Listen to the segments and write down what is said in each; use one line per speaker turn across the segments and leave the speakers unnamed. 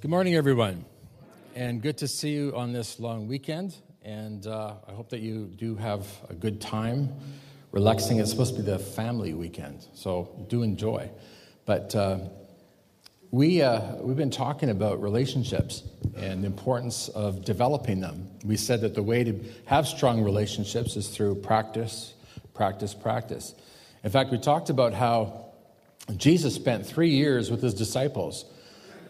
Good morning, everyone, and good to see you on this long weekend. And uh, I hope that you do have a good time relaxing. It's supposed to be the family weekend, so do enjoy. But uh, we, uh, we've been talking about relationships and the importance of developing them. We said that the way to have strong relationships is through practice, practice, practice. In fact, we talked about how Jesus spent three years with his disciples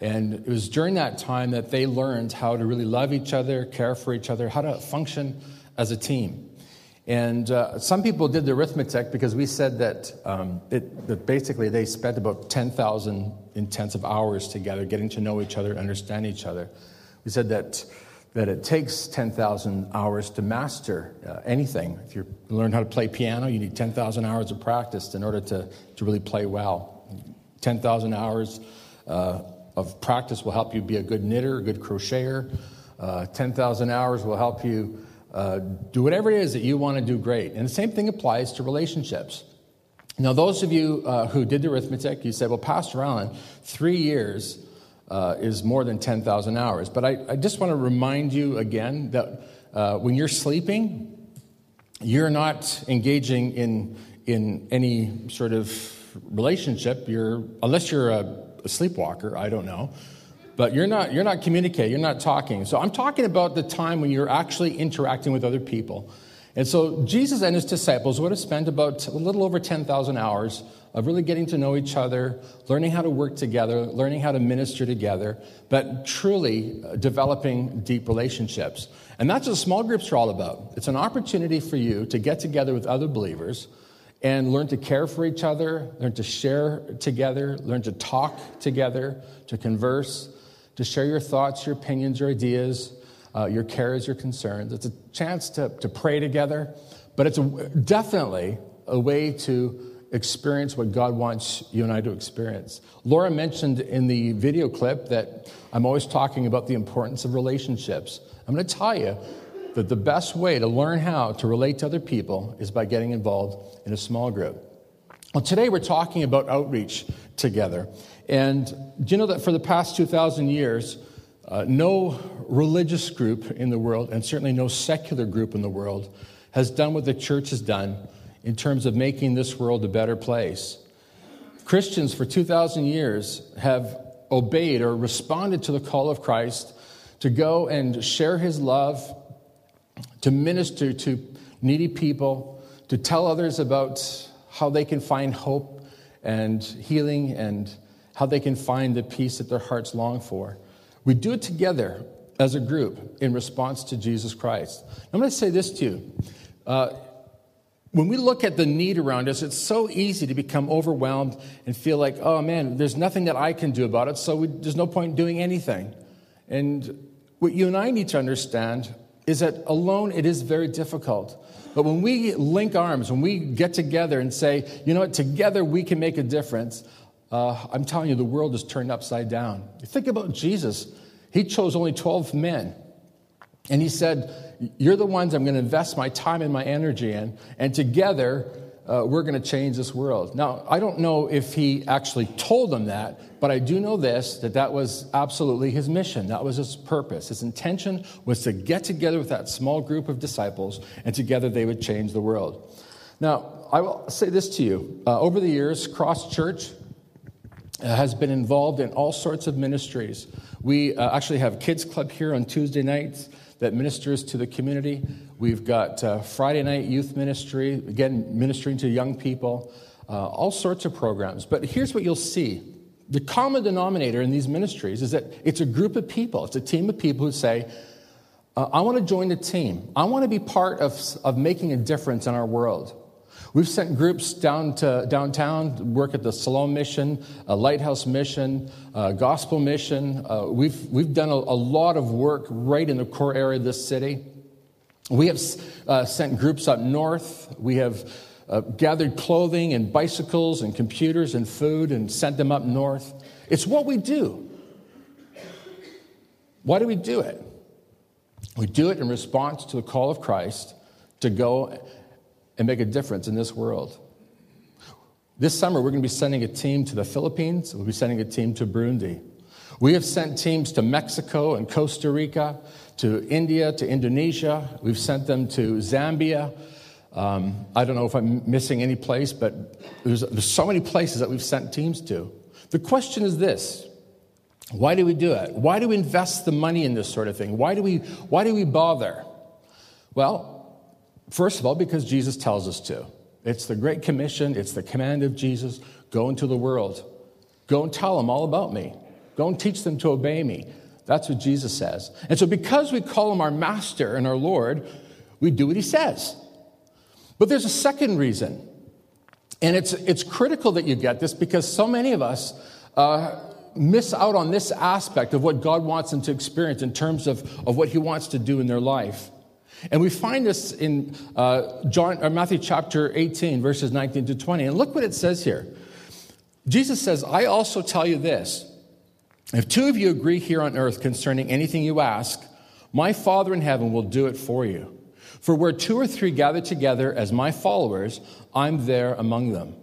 and it was during that time that they learned how to really love each other, care for each other, how to function as a team. And uh, some people did the arithmetic because we said that, um, it, that basically they spent about 10,000 intensive hours together getting to know each other, understand each other. We said that, that it takes 10,000 hours to master uh, anything. If you learn how to play piano, you need 10,000 hours of practice in order to, to really play well. 10,000 hours uh, of practice will help you be a good knitter, a good crocheter. Uh, 10,000 hours will help you uh, do whatever it is that you want to do great. And the same thing applies to relationships. Now, those of you uh, who did the arithmetic, you said, well, Pastor Allen, three years uh, is more than 10,000 hours. But I, I, just want to remind you again that uh, when you're sleeping, you're not engaging in, in any sort of relationship. You're, unless you're a a sleepwalker, I don't know. But you're not, you're not communicating, you're not talking. So I'm talking about the time when you're actually interacting with other people. And so Jesus and his disciples would have spent about a little over 10,000 hours of really getting to know each other, learning how to work together, learning how to minister together, but truly uh, developing deep relationships. And that's what small groups are all about. It's an opportunity for you to get together with other believers and learn to care for each other, learn to share together, learn to talk together, to converse, to share your thoughts, your opinions, your ideas, uh, your cares, your concerns. It's a chance to, to pray together, but it's a, definitely a way to experience what God wants you and I to experience. Laura mentioned in the video clip that I'm always talking about the importance of relationships. I'm going to tell you, that the best way to learn how to relate to other people is by getting involved in a small group. Well, today we're talking about outreach together. And do you know that for the past 2,000 years, uh, no religious group in the world, and certainly no secular group in the world, has done what the church has done in terms of making this world a better place. Christians for 2,000 years have obeyed or responded to the call of Christ to go and share his love to minister to needy people, to tell others about how they can find hope and healing and how they can find the peace that their hearts long for. We do it together as a group in response to Jesus Christ. I'm going to say this to you. Uh, when we look at the need around us, it's so easy to become overwhelmed and feel like, oh man, there's nothing that I can do about it, so we, there's no point in doing anything. And what you and I need to understand is that alone it is very difficult. But when we link arms, when we get together and say, you know what, together we can make a difference, uh, I'm telling you, the world is turned upside down. Think about Jesus. He chose only 12 men. And he said, You're the ones I'm going to invest my time and my energy in. And together, uh, we're going to change this world. Now, I don't know if he actually told them that, but I do know this that that was absolutely his mission. That was his purpose. His intention was to get together with that small group of disciples, and together they would change the world. Now, I will say this to you. Uh, over the years, Cross Church uh, has been involved in all sorts of ministries. We uh, actually have Kids Club here on Tuesday nights that ministers to the community. We've got uh, Friday night youth ministry, again, ministering to young people, uh, all sorts of programs. But here's what you'll see the common denominator in these ministries is that it's a group of people, it's a team of people who say, uh, I want to join the team. I want to be part of, of making a difference in our world. We've sent groups down to downtown, work at the Salome Mission, a Lighthouse Mission, a Gospel Mission. Uh, we've, we've done a, a, lot of work right in the core area of this city. We have uh, sent groups up north. We have uh, gathered clothing and bicycles and computers and food and sent them up north. It's what we do. Why do we do it? We do it in response to the call of Christ to go and make a difference in this world. This summer, we're going to be sending a team to the Philippines, we'll be sending a team to Burundi. We have sent teams to Mexico and Costa Rica, to India, to Indonesia. We've sent them to Zambia. Um, I don't know if I'm missing any place, but there's, there's so many places that we've sent teams to. The question is this why do we do it? Why do we invest the money in this sort of thing? Why do we, why do we bother? Well, first of all, because Jesus tells us to. It's the Great Commission, it's the command of Jesus go into the world, go and tell them all about me, go and teach them to obey me. That's what Jesus says. And so, because we call him our master and our Lord, we do what he says. But there's a second reason. And it's, it's critical that you get this because so many of us uh, miss out on this aspect of what God wants them to experience in terms of, of what he wants to do in their life. And we find this in uh, John, or Matthew chapter 18, verses 19 to 20. And look what it says here. Jesus says, I also tell you this if two of you agree here on earth concerning anything you ask, my Father in heaven will do it for you. For where two or three gather together as my followers, I'm there among them.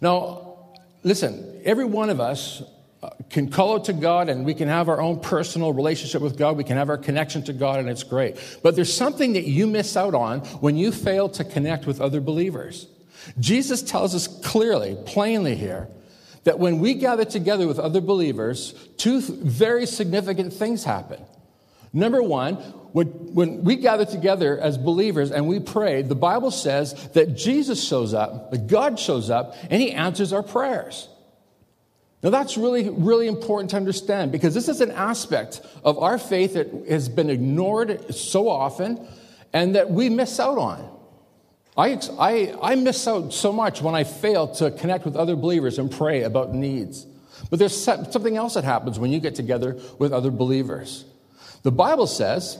Now, listen, every one of us can call out to God and we can have our own personal relationship with God. We can have our connection to God and it's great. But there's something that you miss out on when you fail to connect with other believers. Jesus tells us clearly, plainly here, that when we gather together with other believers, two very significant things happen. Number one, when, when we gather together as believers and we pray, the Bible says that Jesus shows up, that God shows up, and he answers our prayers. Now, that's really, really important to understand because this is an aspect of our faith that has been ignored so often and that we miss out on. I, I, I miss out so much when I fail to connect with other believers and pray about needs. But there's something else that happens when you get together with other believers. The Bible says,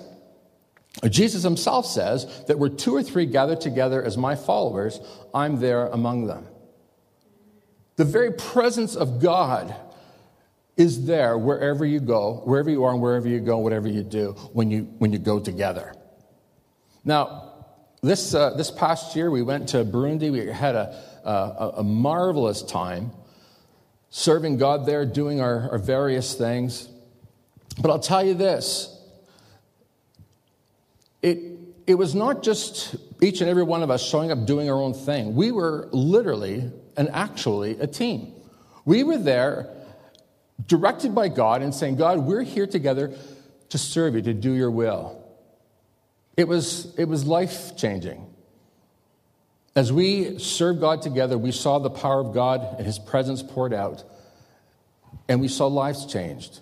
Jesus himself says, that where two or three gather together as my followers, I'm there among them. The very presence of God is there wherever you go, wherever you are and wherever you go, whatever you do, when you, when you go together. Now, this, uh, this past year, we went to Burundi. We had a, a, a marvelous time serving God there, doing our, our various things. But I'll tell you this it, it was not just each and every one of us showing up doing our own thing. We were literally and actually a team. We were there directed by God and saying, God, we're here together to serve you, to do your will. It was, it was life changing. As we served God together, we saw the power of God and His presence poured out, and we saw lives changed.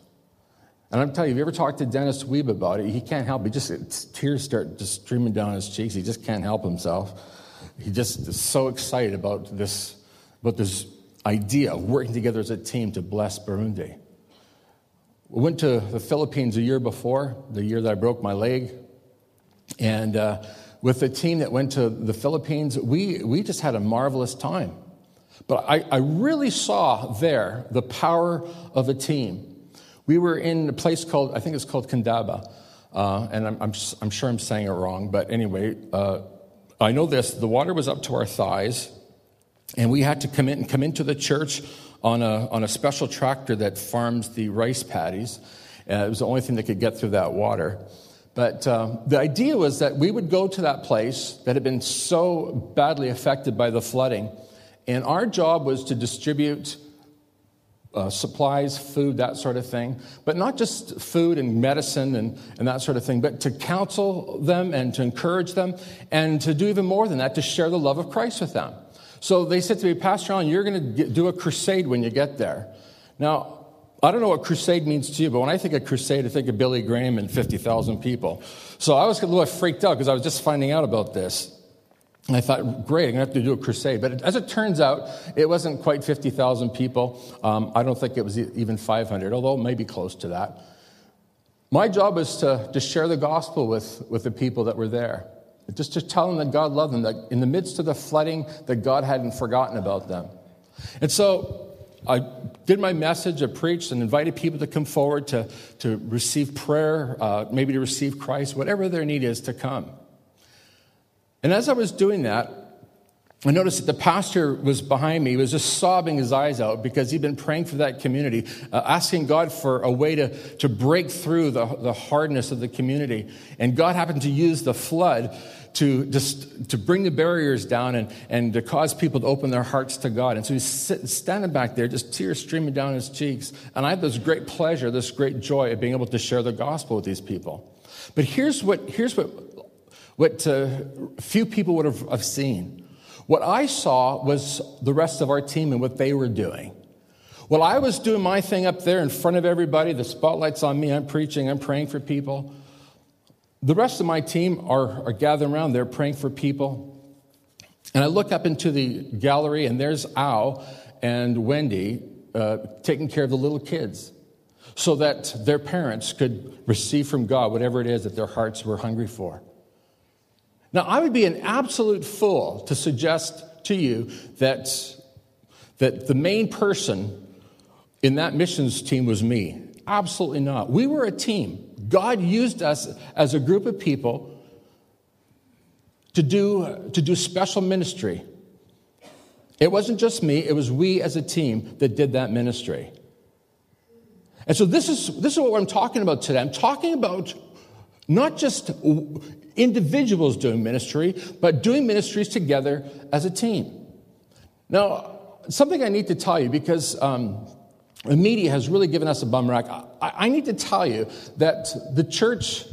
And I'm telling you, if you ever talked to Dennis Weeb about it, he can't help. He just tears start just streaming down his cheeks. He just can't help himself. He just is so excited about this, about this idea of working together as a team to bless Burundi. We went to the Philippines a year before, the year that I broke my leg. And uh, with the team that went to the Philippines, we, we just had a marvelous time. But I, I really saw there the power of a team. We were in a place called, I think it's called Candaba. Uh, and I'm, I'm, I'm, sure I'm saying it wrong, but anyway, uh, I know this the water was up to our thighs, and we had to come in and come into the church on a, on a special tractor that farms the rice paddies. Uh, it was the only thing that could get through that water. But um, the idea was that we would go to that place that had been so badly affected by the flooding, and our job was to distribute uh, supplies, food, that sort of thing, but not just food and medicine and, and that sort of thing, but to counsel them and to encourage them, and to do even more than that, to share the love of Christ with them. So they said to me, Pastor John, you're going to do a crusade when you get there. Now, I don't know what crusade means to you, but when I think of crusade, I think of Billy Graham and 50,000 people. So I was a little freaked out because I was just finding out about this. And I thought, great, I'm going to have to do a crusade. But as it turns out, it wasn't quite 50,000 people. Um, I don't think it was even 500, although maybe close to that. My job was to, to share the gospel with, with the people that were there. Just to tell them that God loved them, that in the midst of the flooding, that God hadn't forgotten about them. And so I did my message, I preached, and invited people to come forward to, to receive prayer, uh, maybe to receive Christ, whatever their need is to come. And as I was doing that, I noticed that the pastor was behind me. He was just sobbing his eyes out because he'd been praying for that community, uh, asking God for a way to, to break through the, the hardness of the community. And God happened to use the flood to, just, to bring the barriers down and, and to cause people to open their hearts to God. And so he's sitting, standing back there, just tears streaming down his cheeks. And I had this great pleasure, this great joy of being able to share the gospel with these people. But here's what, here's what, what uh, few people would have, have seen. What I saw was the rest of our team and what they were doing. While I was doing my thing up there in front of everybody, the spotlight's on me, I'm preaching, I'm praying for people. The rest of my team are, are gathering around, they're praying for people. And I look up into the gallery, and there's Al and Wendy uh, taking care of the little kids so that their parents could receive from God whatever it is that their hearts were hungry for. Now, I would be an absolute fool to suggest to you that, that the main person in that missions team was me. Absolutely not. We were a team. God used us as a group of people to do, to do special ministry. It wasn't just me, it was we as a team that did that ministry. And so this is, this is what I'm talking about today. I'm talking about not just individuals doing ministry, but doing ministries together as a team. Now, something I need to tell you because um, the media has really given us a bum rack. I, I need to tell you that the church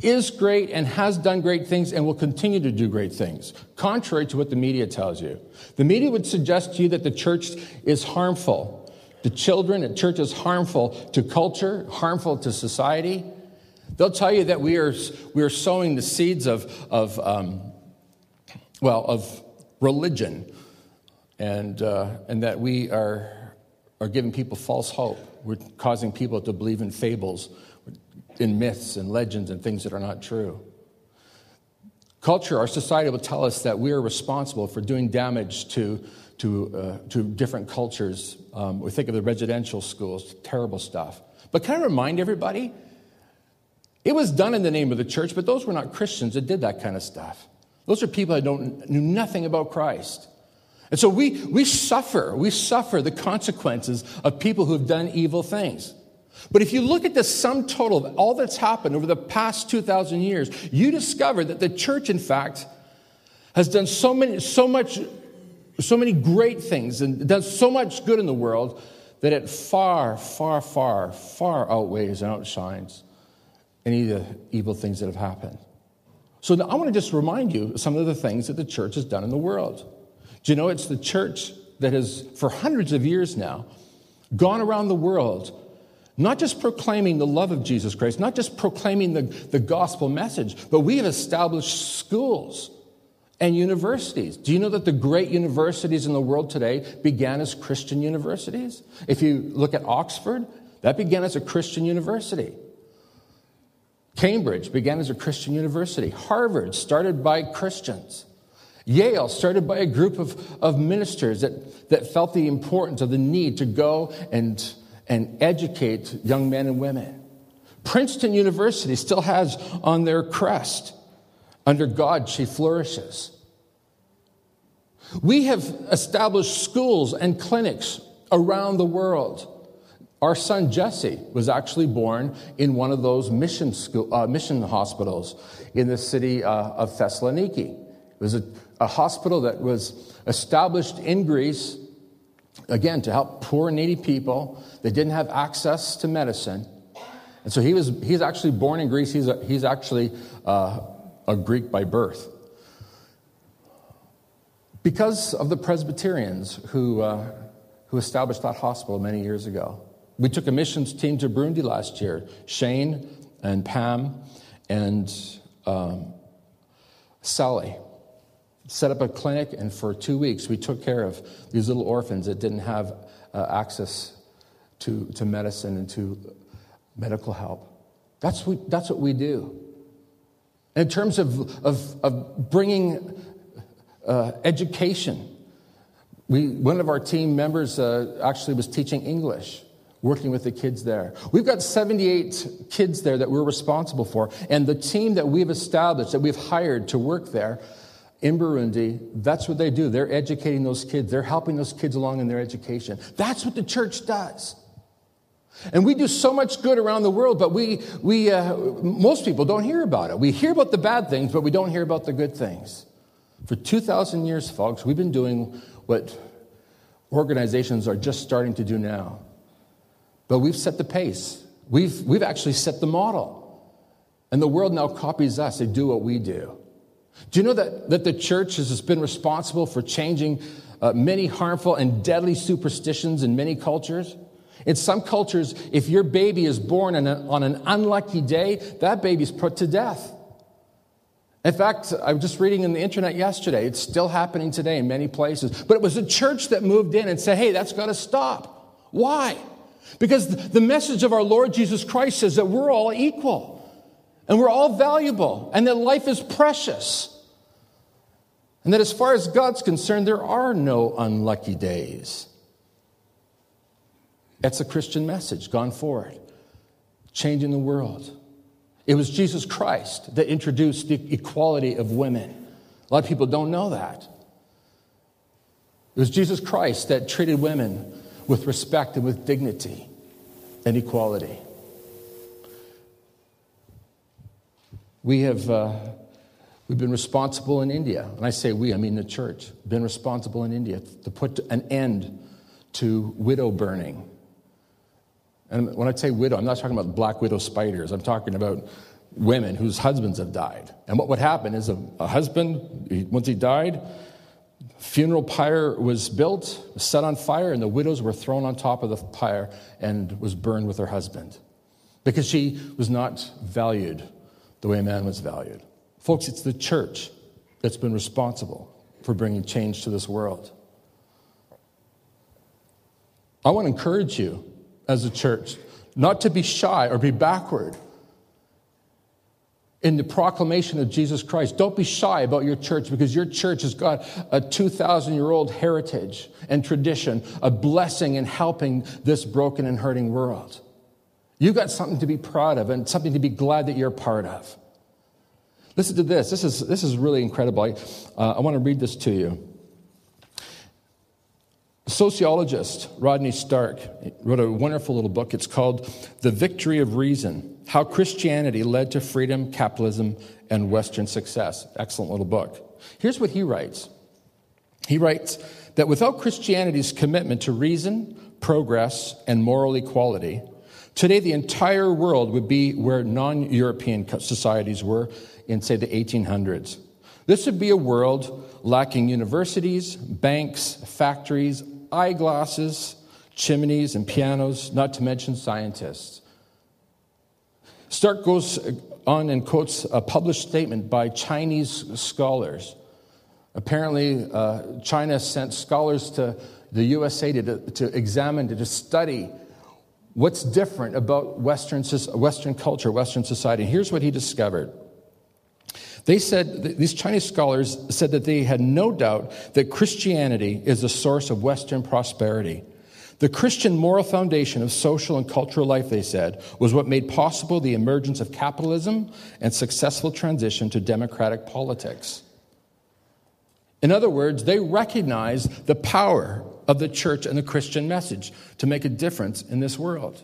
is great and has done great things and will continue to do great things, contrary to what the media tells you. The media would suggest to you that the church is harmful to children, the church is harmful to culture, harmful to society. They'll tell you that we are, we are sowing the seeds of, of um, well, of religion, and, uh, and that we are, are giving people false hope. We're causing people to believe in fables, in myths and legends and things that are not true. Culture, our society will tell us that we are responsible for doing damage to, to, uh, to different cultures. Um, we think of the residential schools, terrible stuff. But can I remind everybody it was done in the name of the church, but those were not Christians that did that kind of stuff. Those are people that don't, knew nothing about Christ. And so we, we suffer, we suffer the consequences of people who have done evil things. But if you look at the sum total of all that's happened over the past 2,000 years, you discover that the church, in fact, has done so, many, so much, so many great things and done so much good in the world that it far, far, far, far outweighs and outshines any of the evil things that have happened. So now I want to just remind you of some of the things that the church has done in the world. Do you know it's the church that has, for hundreds of years now, gone around the world, not just proclaiming the love of Jesus Christ, not just proclaiming the, the gospel message, but we have established schools and universities. Do you know that the great universities in the world today began as Christian universities? If you look at Oxford, that began as a Christian university. Cambridge began as a Christian university. Harvard started by Christians. Yale started by a group of, of ministers that, that felt the importance of the need to go and, and educate young men and women. Princeton University still has on their crest, under God she flourishes. We have established schools and clinics around the world. Our son Jesse was actually born in one of those mission, school, uh, mission hospitals in the city uh, of Thessaloniki. It was a, a hospital that was established in Greece, again, to help poor, needy people that didn't have access to medicine. And so he was, he's actually born in Greece. He's, a, he's actually uh, a Greek by birth. Because of the Presbyterians who, uh, who established that hospital many years ago. We took a missions team to Burundi last year. Shane and Pam and um, Sally set up a clinic, and for two weeks we took care of these little orphans that didn't have uh, access to, to medicine and to medical help. That's what, that's what we do. In terms of, of, of bringing uh, education, we, one of our team members uh, actually was teaching English working with the kids there. We've got 78 kids there that we're responsible for, and the team that we've established, that we've hired to work there, in Burundi, that's what they do. They're educating those kids, they're helping those kids along in their education. That's what the church does. And we do so much good around the world, but we, we uh, most people don't hear about it. We hear about the bad things, but we don't hear about the good things. For 2,000 years, folks, we've been doing what organizations are just starting to do now. But we've set the pace, we've, we've actually set the model. And the world now copies us, they do what we do. Do you know that, that the church has been responsible for changing uh, many harmful and deadly superstitions in many cultures? In some cultures, if your baby is born on, a, on an unlucky day, that baby's put to death. In fact, I was just reading in the internet yesterday. It's still happening today in many places. But it was a church that moved in and said, hey, that's got to stop. Why? Because the message of our Lord Jesus Christ says that we're all equal and we're all valuable and that life is precious. And that as far as God's concerned, there are no unlucky days. That's a Christian message gone forward, changing the world. It was Jesus Christ that introduced the equality of women. A lot of people don't know that. It was Jesus Christ that treated women with respect and with dignity and equality. We have uh, we've been responsible in India, and I say we, I mean the church, been responsible in India to put an end to widow burning. And when I say widow, I'm not talking about black widow spiders. I'm talking about women whose husbands have died. And what would happen is a, a husband, once he died, funeral pyre was built, set on fire, and the widows were thrown on top of the pyre and was burned with her husband because she was not valued the way a man was valued. Folks, it's the church that's been responsible for bringing change to this world. I want to encourage you as a church, not to be shy or be backward in the proclamation of Jesus Christ. Don't be shy about your church because your church has got a 2,000 year old heritage and tradition, a blessing in helping this broken and hurting world. You've got something to be proud of and something to be glad that you're part of. Listen to this. This is, this is really incredible. I, uh, I want to read this to you. Sociologist Rodney Stark wrote a wonderful little book. It's called The Victory of Reason How Christianity Led to Freedom, Capitalism, and Western Success. Excellent little book. Here's what he writes He writes that without Christianity's commitment to reason, progress, and moral equality, today the entire world would be where non European societies were in, say, the 1800s. This would be a world lacking universities, banks, factories, eyeglasses, chimneys, and pianos, not to mention scientists. Stark goes on and quotes a published statement by Chinese scholars. Apparently, uh, China sent scholars to the USA to, to examine, to study what's different about Western, Western culture, Western society. Here's what he discovered. They said, these Chinese scholars said that they had no doubt that Christianity is the source of Western prosperity. The Christian moral foundation of social and cultural life, they said, was what made possible the emergence of capitalism and successful transition to democratic politics. In other words, they recognize the power of the church and the Christian message to make a difference in this world.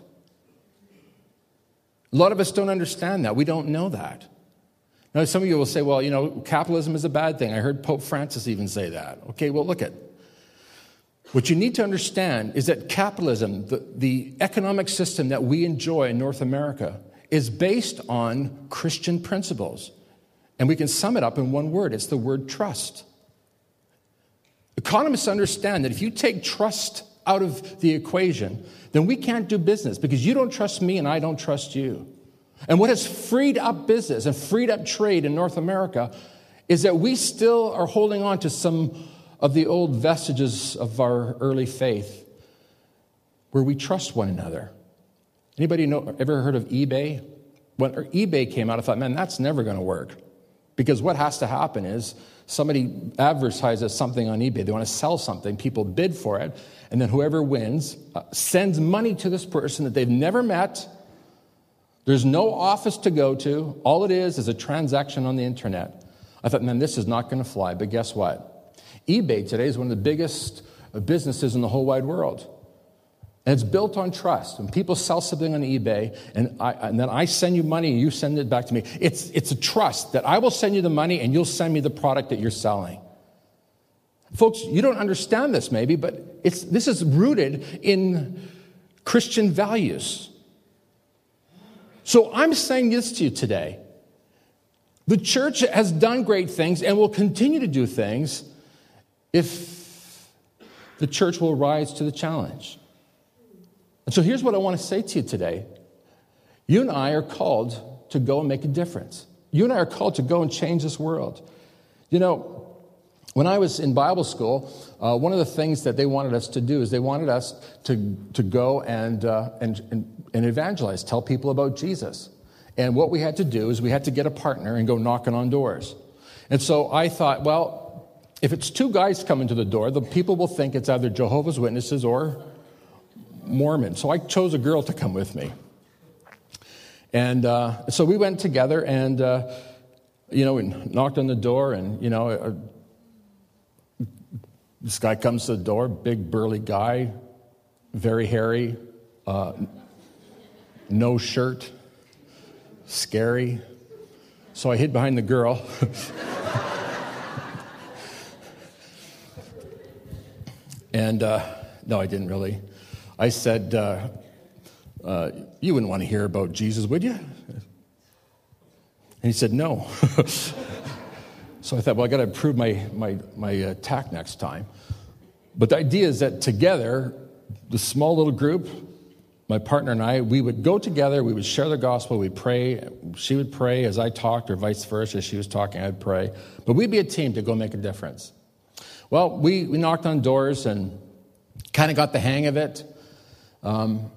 A lot of us don't understand that. We don't know that. Now, some of you will say, well, you know, capitalism is a bad thing. I heard Pope Francis even say that. Okay, well, look at what you need to understand is that capitalism, the, the economic system that we enjoy in North America, is based on Christian principles. And we can sum it up in one word it's the word trust. Economists understand that if you take trust out of the equation, then we can't do business because you don't trust me and I don't trust you. And what has freed up business and freed up trade in North America is that we still are holding on to some of the old vestiges of our early faith where we trust one another. Anybody know, ever heard of eBay? When eBay came out, I thought, man, that's never going to work. Because what has to happen is somebody advertises something on eBay. They want to sell something, people bid for it, and then whoever wins uh, sends money to this person that they've never met there's no office to go to. All it is is a transaction on the internet. I thought, man, this is not going to fly. But guess what? eBay today is one of the biggest businesses in the whole wide world. And it's built on trust. When people sell something on eBay and, I, and then I send you money and you send it back to me, it's, it's a trust that I will send you the money and you'll send me the product that you're selling. Folks, you don't understand this maybe, but it's, this is rooted in Christian values. So I'm saying this to you today. The church has done great things and will continue to do things if the church will rise to the challenge. And so here's what I want to say to you today. You and I are called to go and make a difference. You and I are called to go and change this world. You know, when I was in Bible school, uh, one of the things that they wanted us to do is they wanted us to, to go and, uh, and, and, and evangelize, tell people about Jesus. And what we had to do is we had to get a partner and go knocking on doors. And so I thought, well, if it's two guys coming to the door, the people will think it's either Jehovah's Witnesses or Mormon. So I chose a girl to come with me. And uh, so we went together and, uh, you know, we knocked on the door and, you know, uh, this guy comes to the door, big burly guy, very hairy, uh, no shirt, scary. So I hid behind the girl. and uh, no, I didn't really. I said, uh, uh, You wouldn't want to hear about Jesus, would you? And he said, No. so I thought, Well, I got to improve my, my, my attack next time. But the idea is that together, the small little group, my partner and I, we would go together, we would share the gospel, we'd pray. She would pray as I talked, or vice versa. As she was talking, I'd pray. But we'd be a team to go make a difference. Well, we, we knocked on doors and kind of got the hang of it. Um,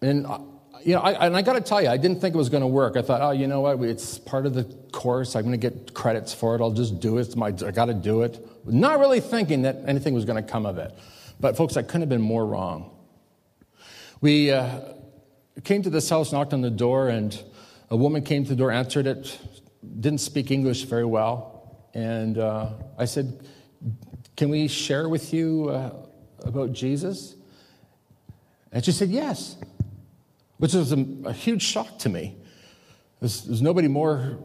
and, uh, you know, I, and I got to tell you, I didn't think it was going to work. I thought, oh, you know what? It's part of the course. I'm going to get credits for it. I'll just do it. My, I got to do it. Not really thinking that anything was going to come of it. But, folks, I couldn't have been more wrong. We uh, came to this house, knocked on the door, and a woman came to the door, answered it, didn't speak English very well. And uh, I said, Can we share with you uh, about Jesus? And she said, Yes, which was a, a huge shock to me. There's, there's nobody more,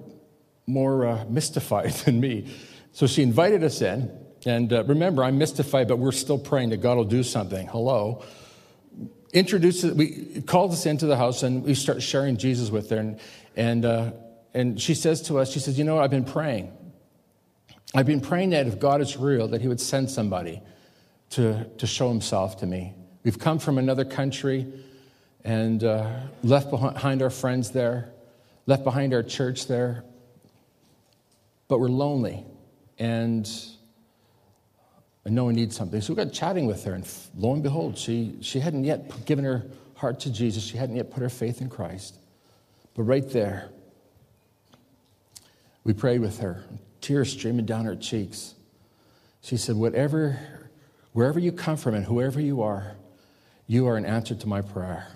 more uh, mystified than me. So she invited us in. And uh, remember, I'm mystified, but we're still praying that God will do something. Hello. Introduced, we called us into the house and we start sharing Jesus with her. And, and, uh, and she says to us, she says, You know, I've been praying. I've been praying that if God is real, that He would send somebody to, to show Himself to me. We've come from another country and uh, left behind our friends there, left behind our church there, but we're lonely and I know I need something. So we got chatting with her, and lo and behold, she, she hadn't yet given her heart to Jesus. She hadn't yet put her faith in Christ. But right there, we prayed with her, tears streaming down her cheeks. She said, Whatever, wherever you come from and whoever you are, you are an answer to my prayer.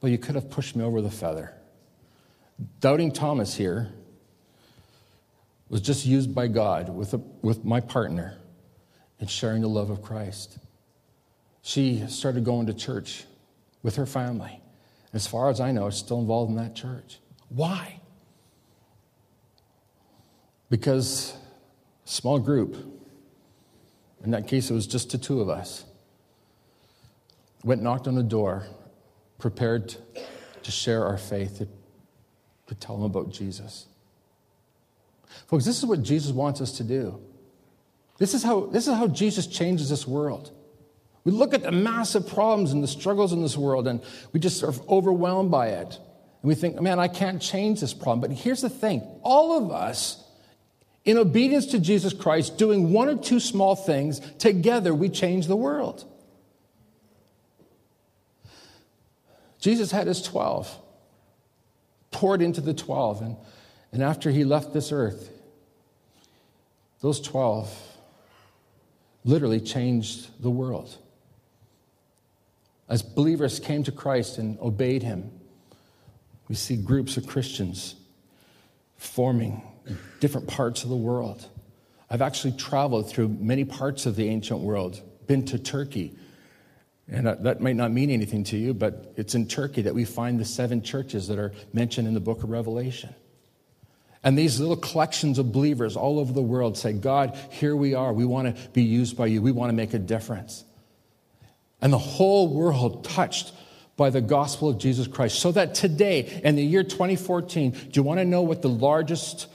Well, you could have pushed me over the feather. Doubting Thomas here was just used by God with, a, with my partner in sharing the love of Christ. She started going to church with her family. As far as I know, is still involved in that church. Why? Because small group, in that case, it was just the two of us, went knocked on the door, prepared to share our faith, to, to tell them about Jesus. Folks, this is what Jesus wants us to do. This is how, this is how Jesus changes this world. We look at the massive problems and the struggles in this world, and we just are overwhelmed by it. And we think, man, I can't change this problem. But here's the thing all of us, in obedience to Jesus Christ, doing one or two small things, together we change the world. Jesus had his 12, poured into the 12. And, and after he left this earth, those 12 literally changed the world. As believers came to Christ and obeyed him, we see groups of Christians forming different parts of the world. I've actually traveled through many parts of the ancient world, been to Turkey. And that might not mean anything to you, but it's in Turkey that we find the seven churches that are mentioned in the book of Revelation. And these little collections of believers all over the world say, God, here we are. We want to be used by you. We want to make a difference. And the whole world touched by the gospel of Jesus Christ. So that today, in the year 2014, do you want to know what the largest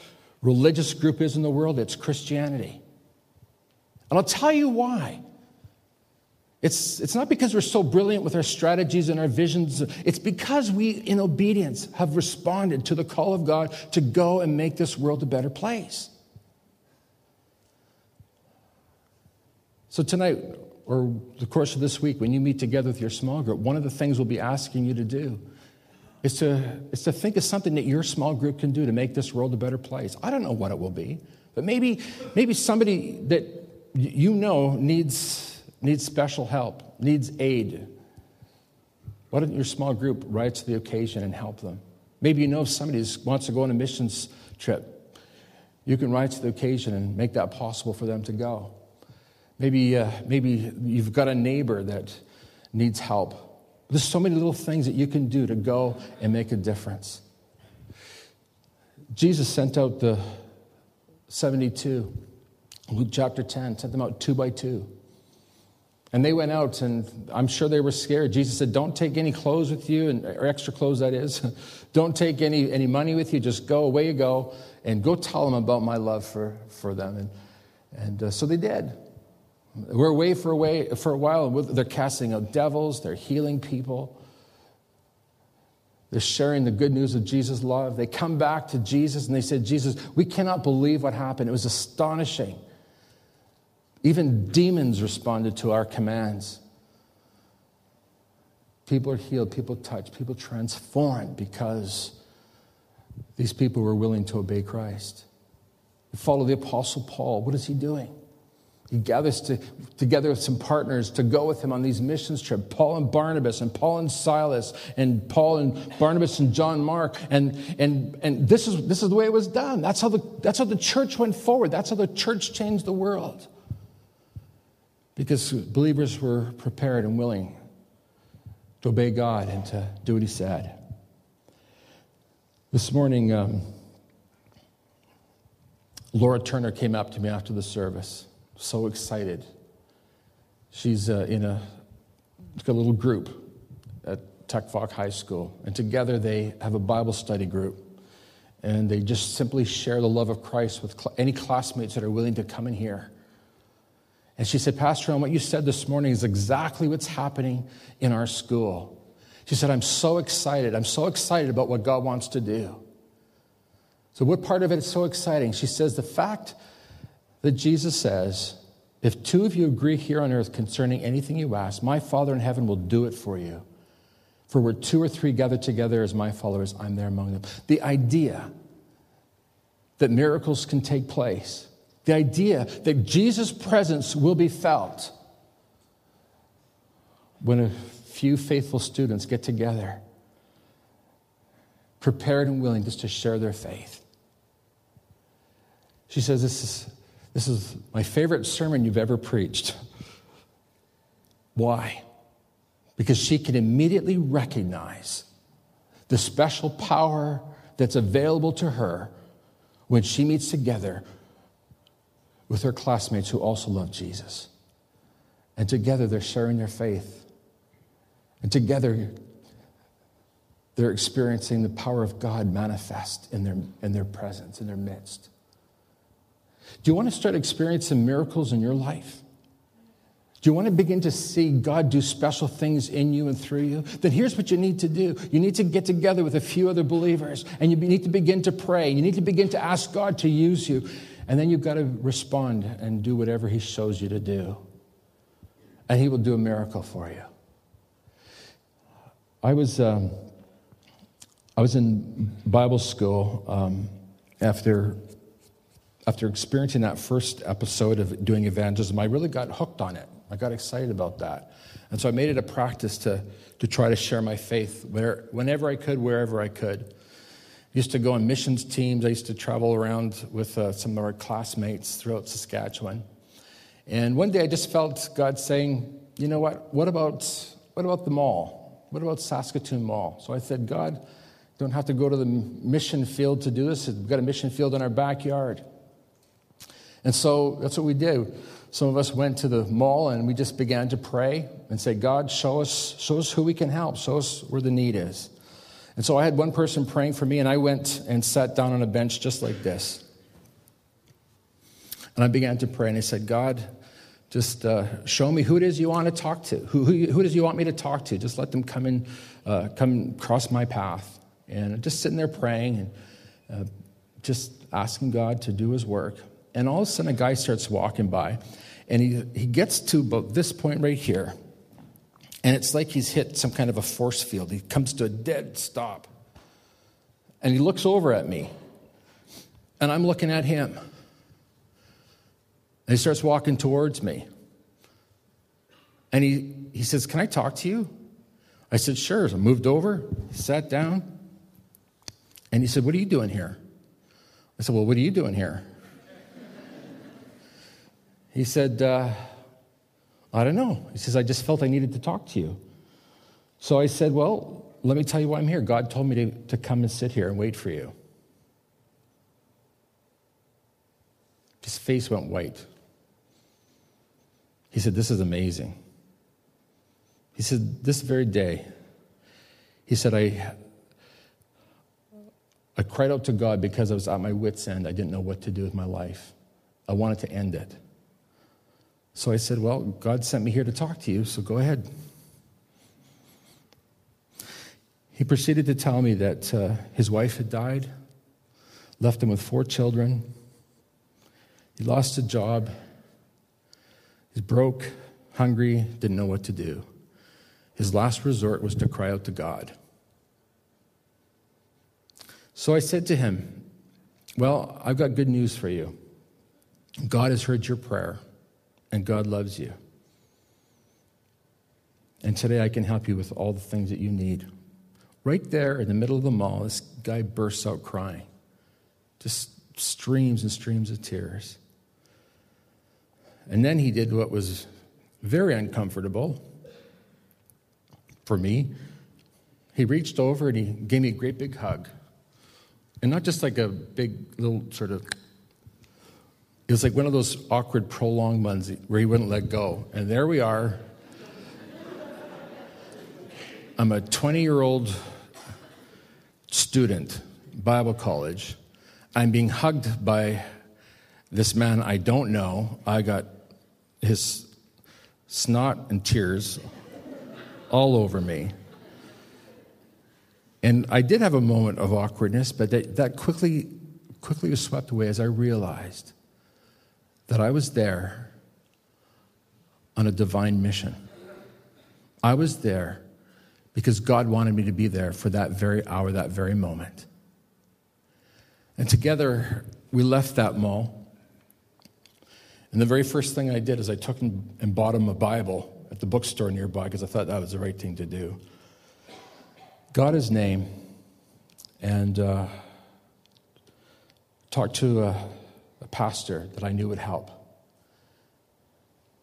religious group is in the world? It's Christianity. And I'll tell you why. It's, it's not because we're so brilliant with our strategies and our visions. It's because we, in obedience, have responded to the call of God to go and make this world a better place. So, tonight, or the course of this week, when you meet together with your small group, one of the things we'll be asking you to do is to, is to think of something that your small group can do to make this world a better place. I don't know what it will be, but maybe, maybe somebody that you know needs, needs special help, needs aid. Why don't your small group rise to the occasion and help them? Maybe you know somebody wants to go on a missions trip. You can rise to the occasion and make that possible for them to go. Maybe, uh, maybe you've got a neighbor that needs help. There's so many little things that you can do to go and make a difference. Jesus sent out the 72, Luke chapter 10, sent them out two by two. And they went out, and I'm sure they were scared. Jesus said, Don't take any clothes with you, and, or extra clothes, that is. Don't take any, any money with you. Just go, away you go, and go tell them about my love for, for them. And, and uh, so they did. We're away for a, for a while. They're casting out devils, they're healing people. They're sharing the good news of Jesus' love. They come back to Jesus and they said, Jesus, we cannot believe what happened. It was astonishing. Even demons responded to our commands. People are healed, people touched, people transformed because these people were willing to obey Christ. follow the Apostle Paul. What is he doing? He gathers to, together with some partners to go with him on these missions trips Paul and Barnabas, and Paul and Silas, and Paul and Barnabas and John Mark. And, and, and this, is, this is the way it was done. That's how, the, that's how the church went forward. That's how the church changed the world. Because believers were prepared and willing to obey God and to do what he said. This morning, um, Laura Turner came up to me after the service so excited. She's uh, in a, a little group at Tech High School, and together they have a Bible study group. And they just simply share the love of Christ with cl- any classmates that are willing to come in here. And she said, Pastor, what you said this morning is exactly what's happening in our school. She said, I'm so excited. I'm so excited about what God wants to do. So, what part of it is so exciting? She says, the fact that Jesus says, If two of you agree here on earth concerning anything you ask, my Father in heaven will do it for you. For where two or three gather together as my followers, I'm there among them. The idea that miracles can take place, the idea that Jesus' presence will be felt when a few faithful students get together, prepared and willing just to share their faith. She says this is this is my favorite sermon you've ever preached. Why? Because she can immediately recognize the special power that's available to her when she meets together with her classmates who also love Jesus. And together they're sharing their faith. And together they're experiencing the power of God manifest in their, in their presence, in their midst. Do you want to start experiencing miracles in your life? Do you want to begin to see God do special things in you and through you? Then here's what you need to do. You need to get together with a few other believers and you need to begin to pray. You need to begin to ask God to use you. And then you've got to respond and do whatever He shows you to do. And He will do a miracle for you. I was, um, I was in Bible school um, after after experiencing that first episode of doing evangelism, I really got hooked on it. I got excited about that. And so I made it a practice to, to try to share my faith where, whenever I could, wherever I could. used to go on missions teams. I used to travel around with uh, some of our classmates throughout Saskatchewan. And one day I just felt God saying, you know what? What about, what about the mall? What about Saskatoon Mall? So I said, God, don't have to go to the mission field to do this. We've got a mission field in our backyard. And so that's what we did. Some of us went to the mall and we just began to pray and say, God, show us, show us who we can help, show us where the need is. And so I had one person praying for me, and I went and sat down on a bench just like this. And I began to pray, and I said, God, just uh, show me who it is you want to talk to. Who, who, who does you want me to talk to? Just let them come and uh, come cross my path. And just sitting there praying and uh, just asking God to do his work. And all of a sudden, a guy starts walking by, and he, he gets to about this point right here. And it's like he's hit some kind of a force field. He comes to a dead stop. And he looks over at me. And I'm looking at him. And he starts walking towards me. And he, he says, Can I talk to you? I said, Sure. So I moved over, sat down. And he said, What are you doing here? I said, Well, what are you doing here? He said, uh, I don't know. He says, I just felt I needed to talk to you. So I said, Well, let me tell you why I'm here. God told me to, to come and sit here and wait for you. His face went white. He said, This is amazing. He said, This very day, he said, I, I cried out to God because I was at my wits' end. I didn't know what to do with my life. I wanted to end it. So I said, Well, God sent me here to talk to you, so go ahead. He proceeded to tell me that uh, his wife had died, left him with four children. He lost a job. He's broke, hungry, didn't know what to do. His last resort was to cry out to God. So I said to him, Well, I've got good news for you. God has heard your prayer and God loves you. And today I can help you with all the things that you need. Right there in the middle of the mall, this guy bursts out crying, just streams and streams of tears. And then he did what was very uncomfortable for me. He reached over and he gave me a great big hug. And not just like a big little sort of it was like one of those awkward, prolonged ones where he wouldn't let go. And there we are. I'm a 20 year old student, Bible college. I'm being hugged by this man I don't know. I got his snot and tears all over me. And I did have a moment of awkwardness, but that, that quickly, quickly was swept away as I realized that I was there on a divine mission. I was there because God wanted me to be there for that very hour, that very moment. And together, we left that mall. And the very first thing I did is I took and bought him a Bible at the bookstore nearby because I thought that was the right thing to do. Got his name and uh, talked to a a pastor that I knew would help.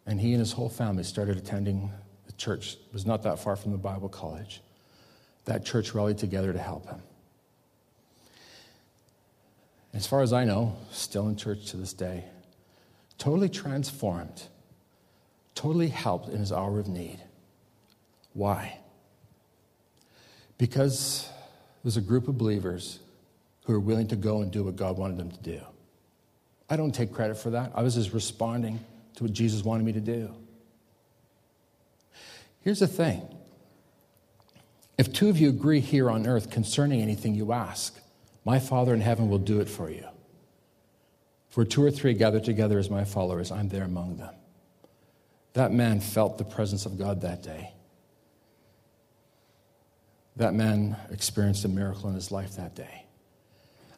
And he and his whole family started attending the church. It was not that far from the Bible college. That church rallied together to help him. As far as I know, still in church to this day. Totally transformed, totally helped in his hour of need. Why? Because there's a group of believers who are willing to go and do what God wanted them to do. I don't take credit for that. I was just responding to what Jesus wanted me to do. Here's the thing if two of you agree here on earth concerning anything you ask, my Father in heaven will do it for you. For two or three gather together as my followers, I'm there among them. That man felt the presence of God that day. That man experienced a miracle in his life that day.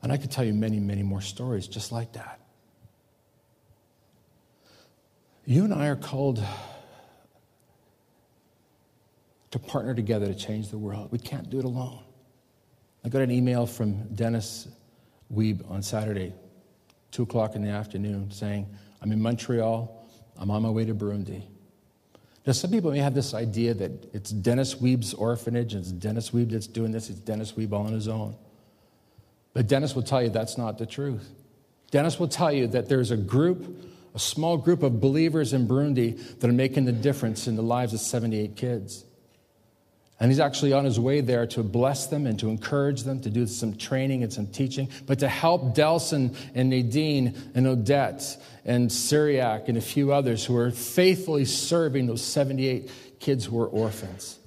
And I could tell you many, many more stories just like that. You and I are called to partner together to change the world. We can't do it alone. I got an email from Dennis Weeb on Saturday, 2 o'clock in the afternoon, saying, I'm in Montreal, I'm on my way to Burundi. Now, some people may have this idea that it's Dennis Weeb's orphanage, and it's Dennis Weeb that's doing this, it's Dennis Weeb all on his own. But Dennis will tell you that's not the truth. Dennis will tell you that there's a group, a small group of believers in Burundi that are making the difference in the lives of 78 kids. And he's actually on his way there to bless them and to encourage them, to do some training and some teaching, but to help Delson and Nadine and Odette and Syriac and a few others who are faithfully serving those 78 kids who are orphans.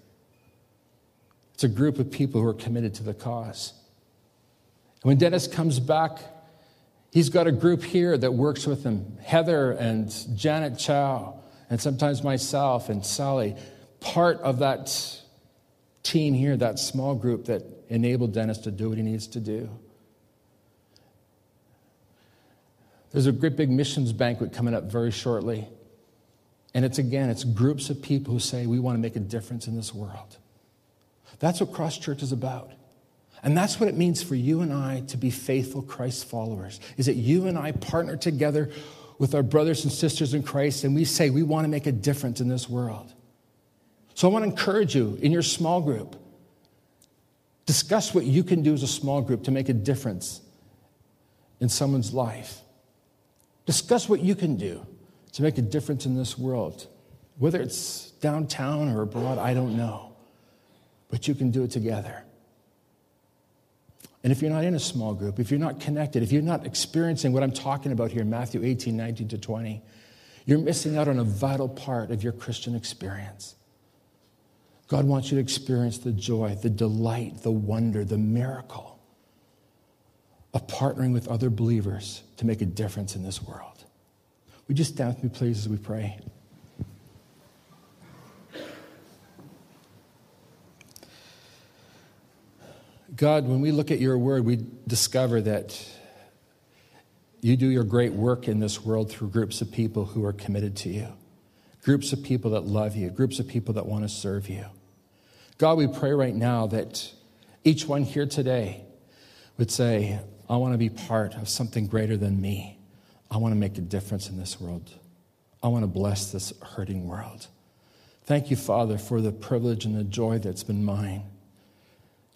It's a group of people who are committed to the cause. And when Dennis comes back, he's got a group here that works with him Heather and Janet Chow, and sometimes myself and Sally, part of that team here, that small group that enabled Dennis to do what he needs to do. There's a great big missions banquet coming up very shortly. And it's again, it's groups of people who say, we want to make a difference in this world. That's what Cross Church is about. And that's what it means for you and I to be faithful Christ followers. Is that you and I partner together with our brothers and sisters in Christ and we say we want to make a difference in this world. So I want to encourage you in your small group. Discuss what you can do as a small group to make a difference in someone's life. Discuss what you can do to make a difference in this world. Whether it's downtown or abroad, I don't know. But you can do it together. And if you're not in a small group, if you're not connected, if you're not experiencing what I'm talking about here in Matthew 18, 19 to 20, you're missing out on a vital part of your Christian experience. God wants you to experience the joy, the delight, the wonder, the miracle of partnering with other believers to make a difference in this world. Would you stand with me, please, as we pray? God, when we look at your word, we discover that you do your great work in this world through groups of people who are committed to you, groups of people that love you, groups of people that want to serve you. God, we pray right now that each one here today would say, I want to be part of something greater than me. I want to make a difference in this world. I want to bless this hurting world. Thank you, Father, for the privilege and the joy that's been mine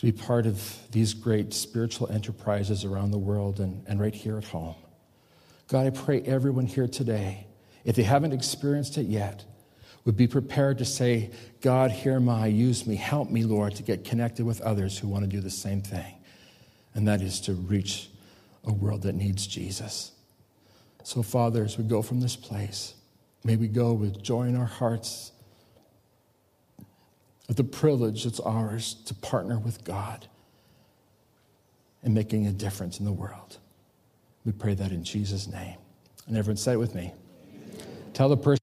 to be part of these great spiritual enterprises around the world and, and right here at home. God, I pray everyone here today, if they haven't experienced it yet, would be prepared to say, God, am I, use me, help me, Lord, to get connected with others who want to do the same thing. And that is to reach a world that needs Jesus. So, Father, as we go from this place, may we go with joy in our hearts the privilege that's ours to partner with God in making a difference in the world. We pray that in Jesus' name. And everyone say it with me. Tell the person.